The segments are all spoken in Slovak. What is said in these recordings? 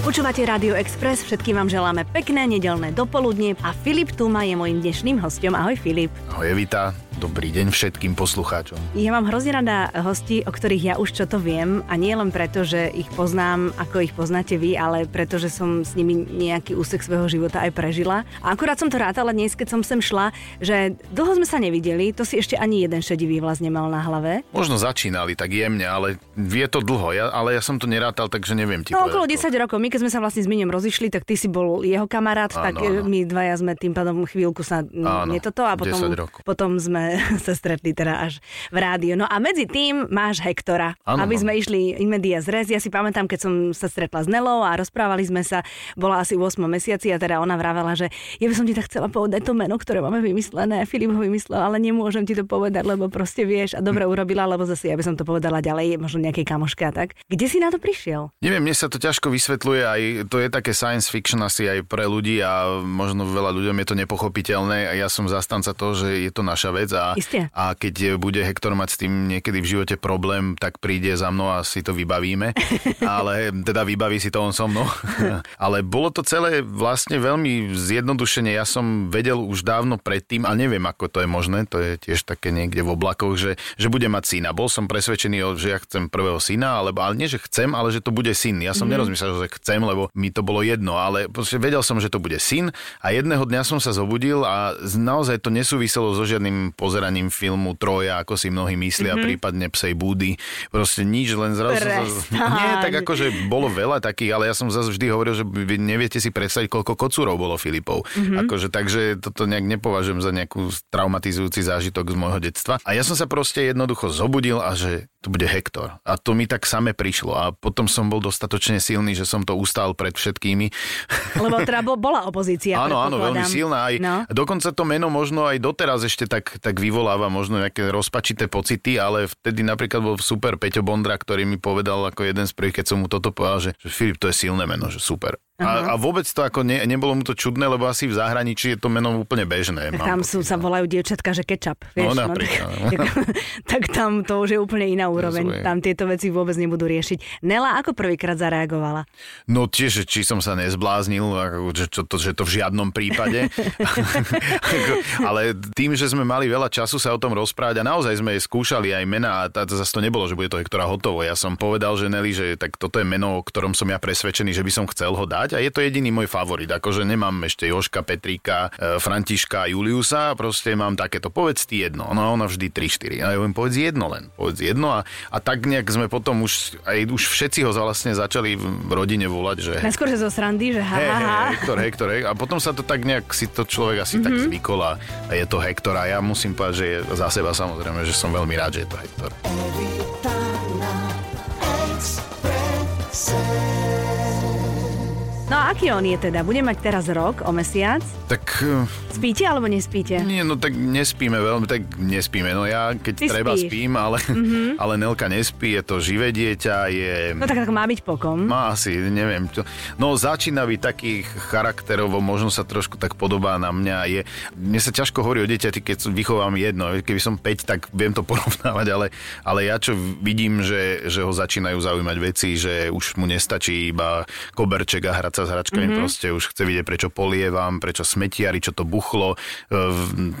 Počúvate Rádio Express, všetkým vám želáme pekné nedelné dopoludne a Filip Tuma je mojím dnešným hostom. Ahoj Filip. Ahoj Evita. Dobrý deň všetkým poslucháčom. Ja mám hrozne rada hosti, o ktorých ja už čo to viem a nie len preto, že ich poznám, ako ich poznáte vy, ale preto, že som s nimi nejaký úsek svojho života aj prežila. A akurát som to rátala dnes, keď som sem šla, že dlho sme sa nevideli, to si ešte ani jeden šedivý vlas nemal na hlave. Možno začínali tak jemne, ale je to dlho, ja, ale ja som to nerátal, takže neviem ti No okolo 10 rokov. My keď sme sa vlastne s Miňom rozišli, tak ty si bol jeho kamarát, Áno, tak áno. my dvaja sme tým pádom chvíľku sa Áno, nie toto a potom, 10 rokov. potom sme sa stretli teda až v rádiu. No a medzi tým máš Hektora, Áno, aby sme išli in media zres. Ja si pamätám, keď som sa stretla s Nelou a rozprávali sme sa, bola asi v 8 mesiaci a teda ona vravela, že ja by som ti tak chcela povedať to meno, ktoré máme vymyslené. Filip ho vymyslel, ale nemôžem ti to povedať, lebo proste vieš a dobre urobila, lebo zase ja by som to povedala ďalej, možno nejakej kamoške a tak. Kde si na to prišiel? Neviem, mne sa to ťažko vysvetľuje, aj to je také science fiction asi aj pre ľudí a možno veľa ľuďom je to nepochopiteľné a ja som zastanca toho, že je to naša vec a, Isté. a keď bude Hektor mať s tým niekedy v živote problém, tak príde za mnou a si to vybavíme, ale teda vybaví si to on so mnou. ale bolo to celé vlastne veľmi zjednodušene, ja som vedel už dávno predtým a neviem, ako to je možné, to je tiež také niekde v oblakoch, že, že bude mať syna. Bol som presvedčený, že ja chcem prvého syna, alebo ale nie, že chcem, ale že to bude syn. Ja som mm-hmm. nerozmýšľal, že chcem, lebo mi to bolo jedno, ale vedel som, že to bude syn a jedného dňa som sa zobudil a naozaj to nesúviselo so žiadnym pozeraním filmu Troja, ako si mnohí myslia, mm-hmm. prípadne Psej Búdy. Proste nič, len zrazu... Prestaň. Nie, tak akože bolo veľa takých, ale ja som zase vždy hovoril, že vy neviete si predstaviť, koľko kocúrov bolo Filipov. Mm-hmm. Akože, takže toto nejak nepovažujem za nejakú traumatizujúci zážitok z môjho detstva. A ja som sa proste jednoducho zobudil a že to bude Hektor. A to mi tak same prišlo. A potom som bol dostatočne silný, že som to ustál pred všetkými. Lebo teda bo- bola opozícia. Áno, áno, veľmi silná. Aj, No. Dokonca to meno možno aj doteraz ešte tak, tak vyvoláva možno nejaké rozpačité pocity, ale vtedy napríklad bol super Peťo Bondra, ktorý mi povedal ako jeden z prvých, keď som mu toto povedal, že, že Filip, to je silné meno, že super. A, a vôbec to ako ne, nebolo mu to čudné, lebo asi v zahraničí je to meno úplne bežné. Tam sú, sa no. volajú dievčatka, že kečap. Vieš, No, napríklad, no. tak, tak tam to už je úplne iná úroveň. Rozumiem. Tam tieto veci vôbec nebudú riešiť. Nela ako prvýkrát zareagovala? No tiež, či som sa nezbláznil, že, to, to, že to v žiadnom prípade. Ale tým, že sme mali veľa času sa o tom rozprávať a naozaj sme skúšali aj mená a tá- to zase to nebolo, že bude to Hektora hotovo. Ja som povedal, že Nelly, že tak toto je meno, o ktorom som ja presvedčený, že by som chcel ho dať a je to jediný môj favorit. Akože nemám ešte Joška, Petríka, e, Františka, Juliusa, proste mám takéto, povedz ty jedno. No ona vždy 3-4. A ja hovorím, povedz jedno len, povedz jedno a, a tak nejak sme potom už, aj už všetci ho vlastne začali v rodine volať, že Najskôr, že zo srandy, že ha, Hej, ha, hej, ha. Hektor, Hektor, Hektor. A potom sa to tak nejak, si to človek asi mm-hmm. tak zvykol a je to Hektor. A ja musím povedať, že je za seba samozrejme, že som veľmi rád, že je to Hektor. No aký on je teda? Bude mať teraz rok o mesiac? Tak eh, Spíte alebo nespíte? nie, no tak nespíme veľmi, tak nespíme. No ja keď Ty treba spíš. spím, ale, mm-hmm. ale Nelka nespí, je to živé dieťa, je... No tak, tak má byť pokom. Má asi, neviem. čo- No začína byť takých charakterovo, možno sa trošku tak podobá na mňa. Je, mne sa ťažko hovorí o dieťati, keď vychovám jedno. Keby som 5, tak viem to porovnávať, ale, ale ja čo vidím, že, že ho začínajú zaujímať veci, že už mu nestačí iba koberček a hrať sa s hračkami, mm-hmm. proste už chce vidieť, prečo polievam, prečo smetiari, čo to buchlo. E,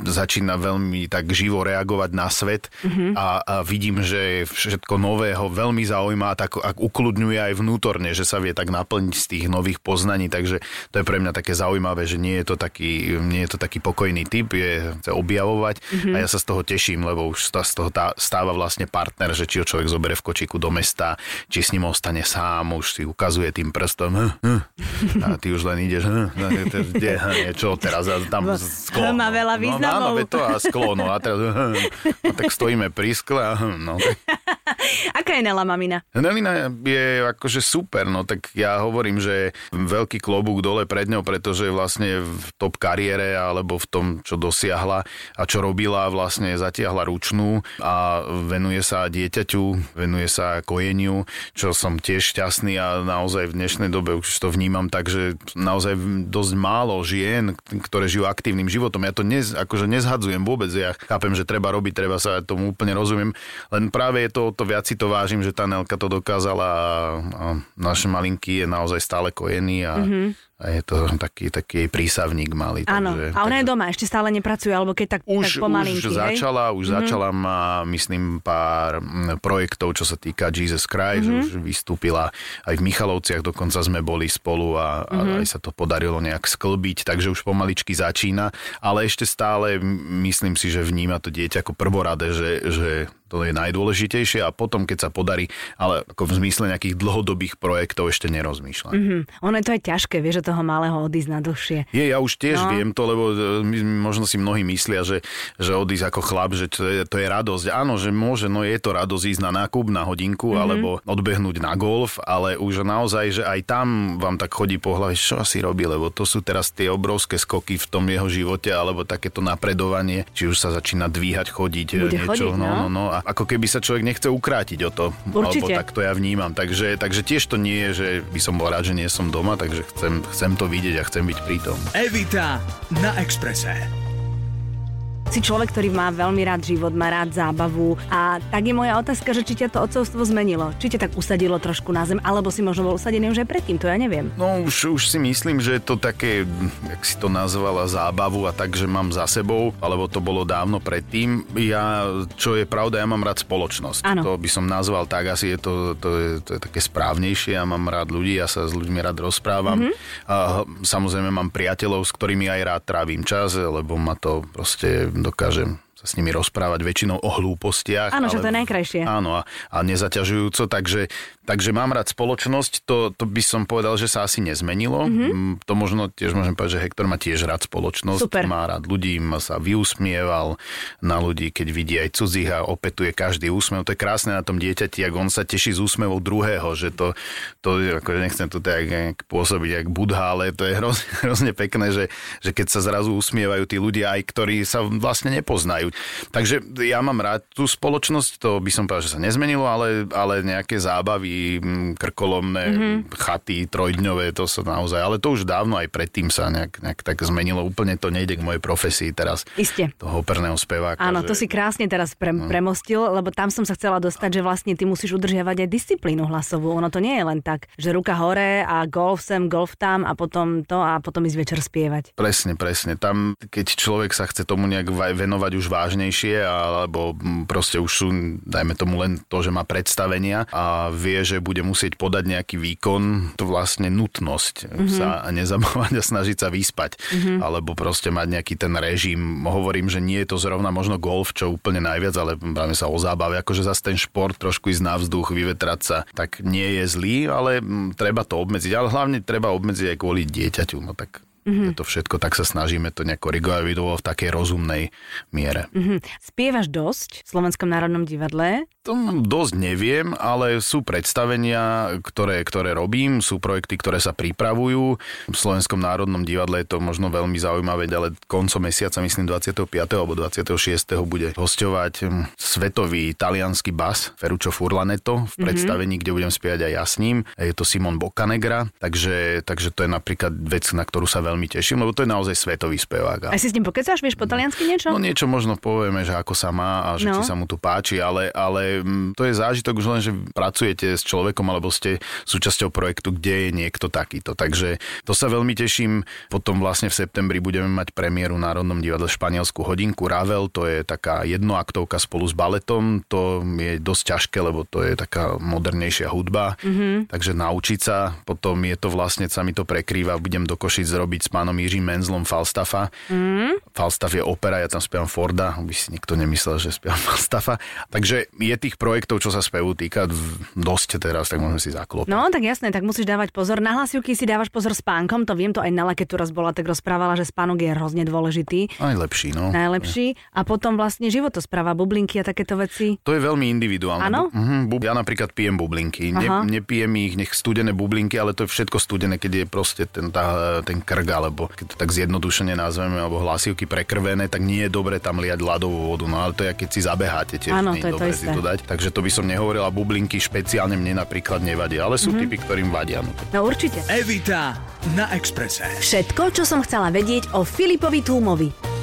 Začína veľmi tak živo reagovať na svet mm-hmm. a, a vidím, že všetko nového veľmi zaujíma, tak ak ukludňuje aj vnútorne, že sa vie tak naplniť z tých nových poznaní, takže to je pre mňa také zaujímavé, že nie je to taký, nie je to taký pokojný typ, je chce objavovať mm-hmm. a ja sa z toho teším, lebo už z toho tá, stáva vlastne partner, že či ho človek zoberie v kočíku do mesta, či s ním ostane sám, už si ukazuje tým prstom hm, hm, a ty už len ideš hm, no, kde, hm, čo teraz a tam sklo. Má veľa No, významov. áno, veď to a sklo, no a teraz hm, no, tak stojíme pri skle a hm, no tak Aká je Nela mamina? Nelina je akože super, no tak ja hovorím, že veľký klobúk dole pred ňou, pretože vlastne v top kariére alebo v tom, čo dosiahla a čo robila, vlastne zatiahla ručnú a venuje sa dieťaťu, venuje sa kojeniu, čo som tiež šťastný a naozaj v dnešnej dobe už to vnímam tak, že naozaj dosť málo žien, ktoré žijú aktívnym životom. Ja to nez, akože nezhadzujem vôbec, ja chápem, že treba robiť, treba sa tomu úplne rozumiem, len práve je to to viac si to vážim, že tá Nelka to dokázala a, a naše malinky je naozaj stále kojený a, mm-hmm. A je to taký, taký prísavník malý. Áno, takže, a ona takže... je doma, ešte stále nepracuje, alebo keď tak, už, tak pomalinky, Už hej? začala, už mm-hmm. začala, má myslím pár mm, projektov, čo sa týka Jesus Christ, mm-hmm. už vystúpila aj v Michalovciach, dokonca sme boli spolu a, mm-hmm. a Mhm. aj sa to podarilo nejak sklbiť, takže už pomaličky začína, ale ešte stále myslím si, že vníma to dieťa ako prvoradé, že, že to je najdôležitejšie a potom, keď sa podarí, ale ako v zmysle nejakých dlhodobých projektov ešte nerozmýšľa. Mhm. Ono je to aj ťažké, vieš, že toho malého odísť na dlhšie. Je, ja už tiež No. no. viem to, lebo e, my, možno si mnohí myslia, že, že odísť ako chlap, že to je, to je radosť. Áno, že môže, no je to radosť ísť na nákup na hodinku, mm-hmm. alebo odbehnúť na golf, ale už naozaj, že aj tam vám tak chodí po hlave, čo asi robí, lebo to sú teraz tie obrovské skoky v tom jeho živote, alebo takéto napredovanie, či už sa začína dvíhať, chodiť, e, Bude niečo, chodiť, no. no, no, no. A ako keby sa človek nechce ukrátiť o to. Určite. Alebo tak to ja vnímam. Takže, takže tiež to nie je, že by som bol rád, že nie som doma, takže chcem, chcem to vidieť a chcem byť prítom. Evita na Exprese. Si človek, ktorý má veľmi rád život, má rád zábavu a tak je moja otázka, že či ťa to otcovstvo zmenilo. Či ťa tak usadilo trošku na zem, alebo si možno bol usadený už aj predtým, to ja neviem. No už, už si myslím, že je to také, jak si to nazvala, zábavu a tak, že mám za sebou, alebo to bolo dávno predtým. Ja, čo je pravda, ja mám rád spoločnosť. Áno. To by som nazval tak, asi je to, to, je, to je také správnejšie. Ja mám rád ľudí, ja sa s ľuďmi rád rozprávam. Mm-hmm. A samozrejme mám priateľov, s ktorými aj rád trávim čas, lebo ma to proste do Karzym. Sa s nimi rozprávať väčšinou o hlúpostiach. Áno, že ale- to je najkrajšie. Áno, a, a nezaťažujúco, takže, takže mám rád spoločnosť, to, to by som povedal, že sa asi nezmenilo. Mm-hmm. To možno tiež môžem povedať, že Hektor má tiež rád spoločnosť, Super. má rád ľudí, sa vyusmieval na ľudí, keď vidí aj cudzích a opetuje každý úsmev. To je krásne na tom dieťati, ak on sa teší z úsmevov druhého, že to, to ako nechcem to tak pôsobiť jak budha, ale to je hrozne, hrozne pekné, že, že keď sa zrazu usmievajú tí ľudia, aj ktorí sa vlastne nepoznajú. Takže ja mám rád tú spoločnosť, to by som povedal, že sa nezmenilo, ale, ale nejaké zábavy, mm, krkolomné, mm-hmm. chaty trojdňové, to sa naozaj, ale to už dávno aj predtým sa nejak, nejak tak zmenilo. Úplne to nejde k mojej profesii teraz. Iste. Toho operného speváka. Áno, že... to si krásne teraz pre, premostil, lebo tam som sa chcela dostať, že vlastne ty musíš udržiavať aj disciplínu hlasovú. Ono to nie je len tak, že ruka hore a golf sem, golf tam a potom to a potom ísť večer spievať. Presne, presne. Tam, keď človek sa chce tomu nejak venovať už vážnejšie, alebo proste už sú, dajme tomu len to, že má predstavenia a vie, že bude musieť podať nejaký výkon, to vlastne nutnosť mm-hmm. sa nezabávať a snažiť sa vyspať. Mm-hmm. Alebo proste mať nejaký ten režim. Hovorím, že nie je to zrovna možno golf, čo úplne najviac, ale bavíme sa o zábave. Akože zase ten šport trošku ísť na vzduch, vyvetrať sa, tak nie je zlý, ale treba to obmedziť. Ale hlavne treba obmedziť aj kvôli dieťaťu. No tak mm-hmm. to všetko, tak sa snažíme to nejak korigovať, aby to bolo v takej rozumnej miere. Mhm. Spievaš dosť v Slovenskom národnom divadle. To dosť neviem, ale sú predstavenia, ktoré, ktoré robím, sú projekty, ktoré sa pripravujú. V Slovenskom národnom divadle je to možno veľmi zaujímavé, ale koncom mesiaca, myslím 25. alebo 26. bude hostovať hm, svetový talianský bas Ferruccio Furlaneto v predstavení, kde budem spievať aj ja s ním. Je to Simon Boccanegra, takže, takže to je napríklad vec, na ktorú sa veľmi teším, lebo to je naozaj svetový spevák. A si s ním pokecáš, vieš po taliansky niečo? No niečo možno povieme, že ako sa má a že No. či sa mu tu páči, ale, ale mm, to je zážitok už len, že pracujete s človekom alebo ste súčasťou projektu, kde je niekto takýto. Takže to sa veľmi teším. Potom vlastne v septembri budeme mať premiéru v Národnom divadle Španielsku hodinku Ravel, to je taká jednoaktovka spolu s baletom. To je dosť ťažké, lebo to je taká modernejšia hudba. Mm-hmm. Takže naučiť sa. Potom je to vlastne, sa mi to prekrýva, budem do Košic zrobiť s pánom Jiřím Menzlom Falstaffa. Mm-hmm. Falstaff je opera, ja tam spievam Forda, aby si nikto nemyslel, že spievam Falstaffa. Takže je tých projektov, čo sa spevu týka, dosť teraz, tak môžeme si zaklopať. No, tak jasné, tak musíš dávať pozor. Na hlasivky si dávaš pozor s pánkom, to viem, to aj Nela, keď tu raz bola, tak rozprávala, že spánok je hrozne dôležitý, Aj lepší, no. najlepší. A potom vlastne životospráva, bublinky a takéto veci. To je veľmi individuálne. Áno? Mhm, ja napríklad pijem bublinky. Ne, nepijem ich, nech studené bublinky, ale to je všetko studené, keď je proste ten, tá, ten krk, alebo keď to tak zjednodušene nazveme, alebo hlasivky prekrvené, tak nie je dobre tam liať ľadovú vodu. No ale to je, keď si zabeháte, tiež Áno, nie to je to dobre isté. si to dať. Takže to by som nehovorila, bublinky špeciálne mne napríklad nevadia, ale sú mm-hmm. typy, ktorým vadia. No, No určite. Evita na Exprese. Všetko, čo som chcela vedieť o Filipovi Túmovi.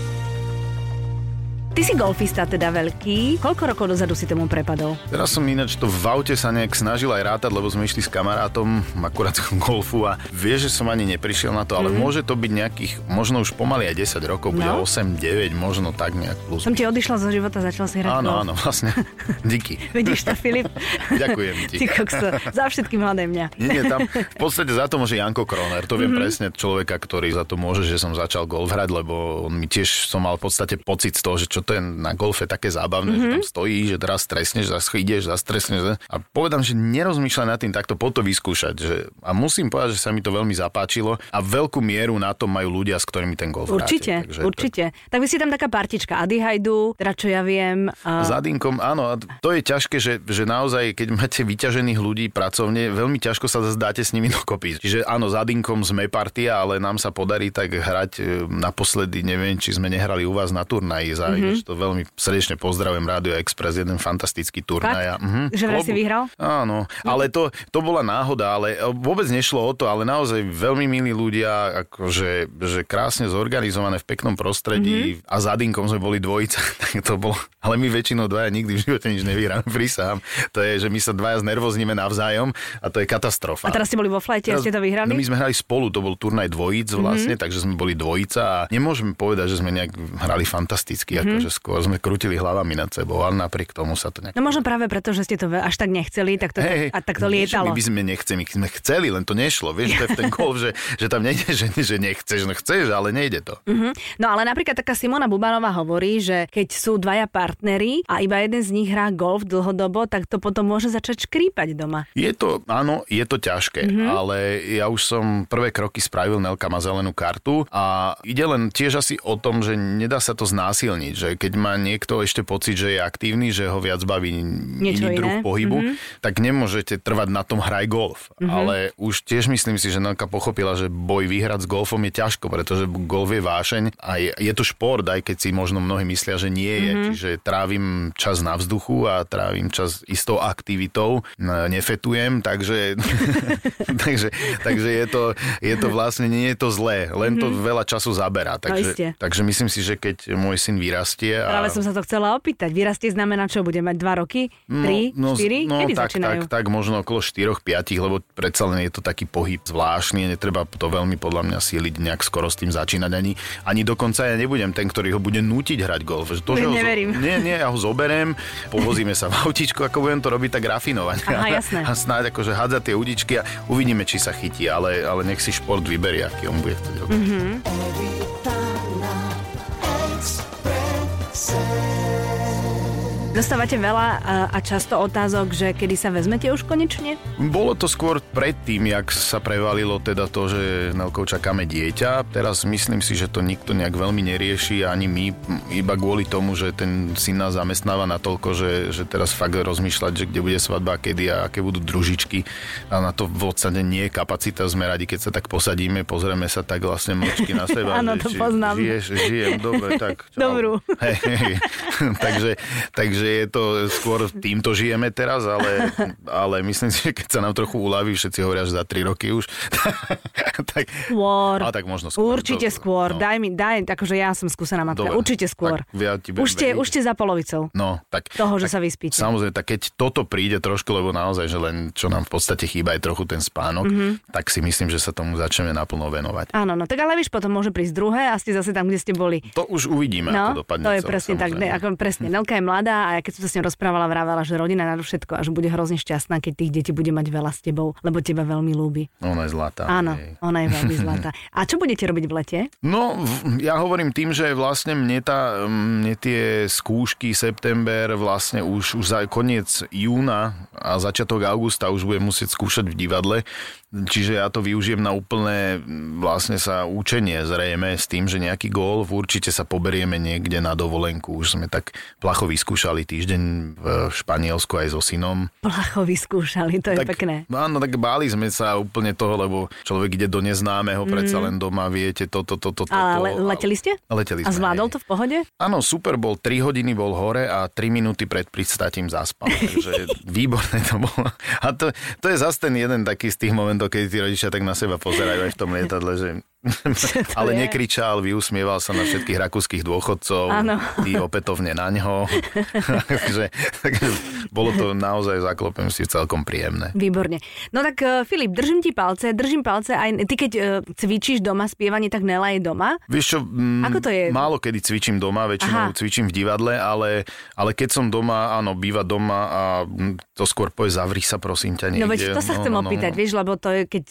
Ty si golfista teda veľký. Koľko rokov dozadu si tomu prepadol? Teraz som ináč to v aute sa nejak snažil aj rátať, lebo sme išli s kamarátom akurát golfu a vie, že som ani neprišiel na to, ale mm. môže to byť nejakých, možno už pomaly aj 10 rokov, bude No. 8, 9, možno tak nejak plus. Som ti odišla zo života, začal si hrať Áno, golf. áno, vlastne. Díky. Vidíš to, Filip? Ďakujem ti. Ty kokso, za všetky mladé mňa. Nie, nie, tam v podstate za to môže Janko Kroner. To viem mm-hmm. presne človeka, ktorý za to môže, že som začal golf hrať, lebo on mi tiež som mal v podstate pocit z toho, že čo to je na golfe také zábavné, mm-hmm. že Mhm. tam stojí, že teraz stresneš, zase ideš, zase stresneš. A povedám, že nerozmýšľaj nad tým takto po to vyskúšať. Že, a musím povedať, že sa mi to veľmi zapáčilo a veľkú mieru na to majú ľudia, s ktorými ten golf Určite, hráte. Takže určite. Tak vy si tam taká partička Ady Hajdu, teda čo ja viem. A... S Adinkom, áno, a to je ťažké, že, že naozaj, keď máte vyťažených ľudí pracovne, veľmi ťažko sa dáte s nimi dokopy. Čiže áno, s Adinkom sme partia, ale nám sa podarí tak hrať e, naposledy, neviem, či sme nehrali u vás na turnaji, za mm-hmm. To veľmi srdečne pozdravujem Radio Express, jeden fantastický turnaj. Mhm. Že vraj si vyhral? Áno, ale to, to bola náhoda, ale vôbec nešlo o to, ale naozaj veľmi milí ľudia, akože že krásne zorganizované v peknom prostredí mm-hmm. a za Adinkom sme boli dvojica, tak to bolo, ale my väčšinou dvaja nikdy v živote nič nevyhráme, prísahám. To je, že my sa dvaja znervozníme navzájom a to je katastrofa. A teraz ste boli vo flajte a ste to vyhrali? No my sme hrali spolu, to bol turnaj dvojíc vlastne, mm-hmm. takže sme boli dvojica a nemôžeme povedať, že sme nejak hrali fantasticky, mm-hmm. Akože skôr sme krutili hlavami nad sebou, ale napriek tomu sa to nejak No možno práve preto, že ste to až tak nechceli, tak to, Hej, a tak to nie, lietalo. My by sme nechceli, my sme chceli, len to nešlo. Vieš, to je ten golf, že, že tam nejde, že, že nechceš, no chceš, ale nejde to. Mhm. No ale napríklad taká Simona Bubanová hovorí, že keď sú dvaja partneri a iba jeden z nich hrá golf dlhodobo, tak to potom môže začať škrípať doma. Je to, áno, je to ťažké, mm-hmm. ale ja už som prvé kroky spravil, Nelka má zelenú kartu a ide len tiež asi o tom, že nedá sa to znásilniť, že keď má niekto ešte pocit, že je aktívny, že ho viac baví Niečo iný druh iné. pohybu, mm-hmm. tak nemôžete trvať na tom hraj golf. Mm-hmm. Ale už tiež myslím si, že Nelka pochopila, že boj vyhrať s golfom je ťažko, pretože golf je vášeň a je, je to šport, aj keď si možno mnohí myslia, že nie je. Mm-hmm. Čiže trávim čas na vzduchu a trávim čas istou aktivitou, nefetujem, takže, takže, takže je, to, je to vlastne, nie je to zlé, len to veľa času zaberá. iste. Takže, takže myslím si, že keď môj syn vyrastie... A... Práve som sa to chcela opýtať. Vyrastie znamená čo? Bude mať dva roky? Tri? štyri? No, Kedy tak, začínajú? tak, tak možno okolo 4-5, lebo predsa len je to taký pohyb zvláštny, netreba to veľmi podľa mňa síliť nejak skoro s tým začínať ani, ani dokonca ja nebudem ten, ktorý ho bude nútiť hrať golf. To, Ne- že ho, zo- neverím. Nie, nie, ja ho zoberiem, povozíme sa v autičku, ako budem to robiť tak rafinovane. Aha, jasné. A snáď akože hádzať tie udičky a uvidíme, či sa chytí, ale, ale nech si šport vyberie, aký on bude vtedy robiť. Mhm. Dostávate veľa a, často otázok, že kedy sa vezmete už konečne? Bolo to skôr predtým, jak sa prevalilo teda to, že Nelkou čakáme dieťa. Teraz myslím si, že to nikto nejak veľmi nerieši, ani my, iba kvôli tomu, že ten syn nás zamestnáva natoľko, že, že teraz fakt rozmýšľať, že kde bude svadba, kedy a aké budú družičky. A na to v podstate nie je kapacita. Sme radi, keď sa tak posadíme, pozrieme sa tak vlastne mlčky na seba. Áno, to poznám. Žiješ, žijem, dobre, tak. čau. Dobrú. Hej, hej. takže, takže je to skôr týmto žijeme teraz, ale, ale myslím si, že keď sa nám trochu uľaví, všetci hovoria, že za 3 roky už, tak, Skôr. a tak možno skôr. Určite Dobre, skôr. no. Daj mi, daj, akože ja som skúsená matka. Dobre, Určite skôr. tak ja ti už, ste, veriť. už ste za polovicou. No, tak, Toho, že tak, sa vyspíte. Samozrejme, tak keď toto príde trošku, lebo naozaj, že len čo nám v podstate chýba je trochu ten spánok, Mhm. mm-hmm. tak si myslím, že sa tomu začneme naplno venovať. Áno, no tak ale víš, potom môže prísť druhé a ste zase tam, kde ste boli. To už uvidíme, No, ako dopadne. to je celé, presne tak. samozrejme. Ne, ako presne. Nelka je mladá a ja keď som sa s ňou rozprávala, vravela, že rodina na všetko a že bude hrozne šťastná, keď tých detí bude mať veľa s tebou, lebo teba veľmi ľúbi. Ona je zlatá. Áno, hej. ona je veľmi zlatá. A čo budete robiť v lete? No, ja hovorím tým, že vlastne mne, tá, mne tie skúšky september, vlastne už, už za koniec júna a začiatok augusta už budem musieť skúšať v divadle. Čiže ja to využijem na úplné vlastne sa učenie zrejme s tým, že nejaký golf určite sa poberieme niekde na dovolenku. Už sme tak placho vyskúšali týždeň v Španielsku aj so synom. Placho vyskúšali, to je tak, pekné. Áno, tak báli sme sa úplne toho, lebo človek ide do neznámeho, mm. predsa len doma, viete, toto, toto, toto. Ale toto. leteli ste? Leteli A sme. zvládol hej. to v pohode? Áno, super bol, 3 hodiny bol hore a 3 minúty pred pristátím zaspal, takže výborné to bolo. A to, to je zase ten jeden taký z tých momentov, keď tí rodičia tak na seba pozerajú aj v tom lietadle, že ale je? nekričal, vyusmieval sa na všetkých rakúskych dôchodcov, Áno. tí opätovne na ňo. takže, takže bolo to naozaj, zaklopem si, celkom príjemné. Výborne. No tak uh, Filip, držím ti palce, držím palce aj ty keď uh, cvičíš doma spievanie, tak Nela je doma. Vieš čo, mm, Ako to je? málo kedy cvičím doma, väčšinou Aha. cvičím v divadle, ale, ale keď som doma, áno, býva doma a mm, to skôr povie, zavri sa prosím ťa niekde. No veď to sa chcem opýtať, vieš, lebo to je, keď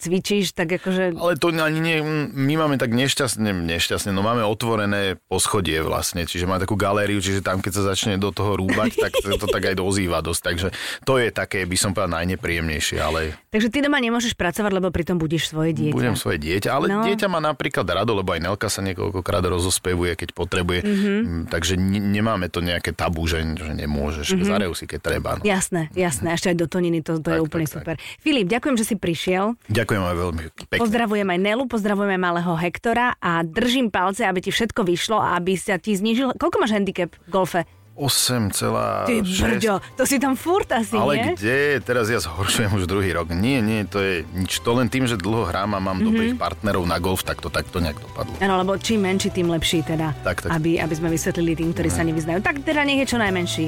cvičíš, tak akože... Ale to ani nie, my máme tak nešťastne, nešťastne, no máme otvorené poschodie vlastne, čiže máme takú galériu, čiže tam keď sa začne do toho rúbať, tak to, to tak aj dozýva dosť, takže to je také, by som povedal, najnepríjemnejšie, ale Takže ty doma nemôžeš pracovať, lebo pritom budíš svoje dieťa. budem svoje dieťa, ale No. dieťa má napríklad rado, lebo aj Nelka sa niekoľkokrát rozospevuje, keď potrebuje, Mhm. mm-hmm. takže ne, nemáme to nejaké tabu, že, že nemôžeš, mm-hmm. zarejú si, keď treba. No. Jasné, jasné, ešte aj do toniny, to, to je Tak, úplne tak, tak. super. Filip, ďakujem, že si prišiel. Ďakujem aj veľmi pekne. Pozdravujem aj Nelu, pozdravujem aj malého Hektora a držím palce, aby ti všetko vyšlo a aby sa ti znížil... Koľko máš handicap v golfe? 8,6. Ty brďo, to si tam furt asi, Ale nie? kde? Teraz ja zhoršujem už druhý rok. Nie, nie, to je nič. To len tým, že dlho hrám a Mhm. mám mm-hmm. dobrých partnerov na golf, tak to takto nejak dopadlo. Áno, lebo čím menší, tým lepší teda. Tak, tak. Aby, aby sme vysvetlili tým, ktorí sa nevyznajú. Tak teda nech je čo najmenší.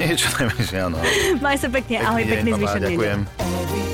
Niečo najmenšie, áno. Maj sa pekne, ahoj, deň, pekný zvyšok. Ďakujem. Every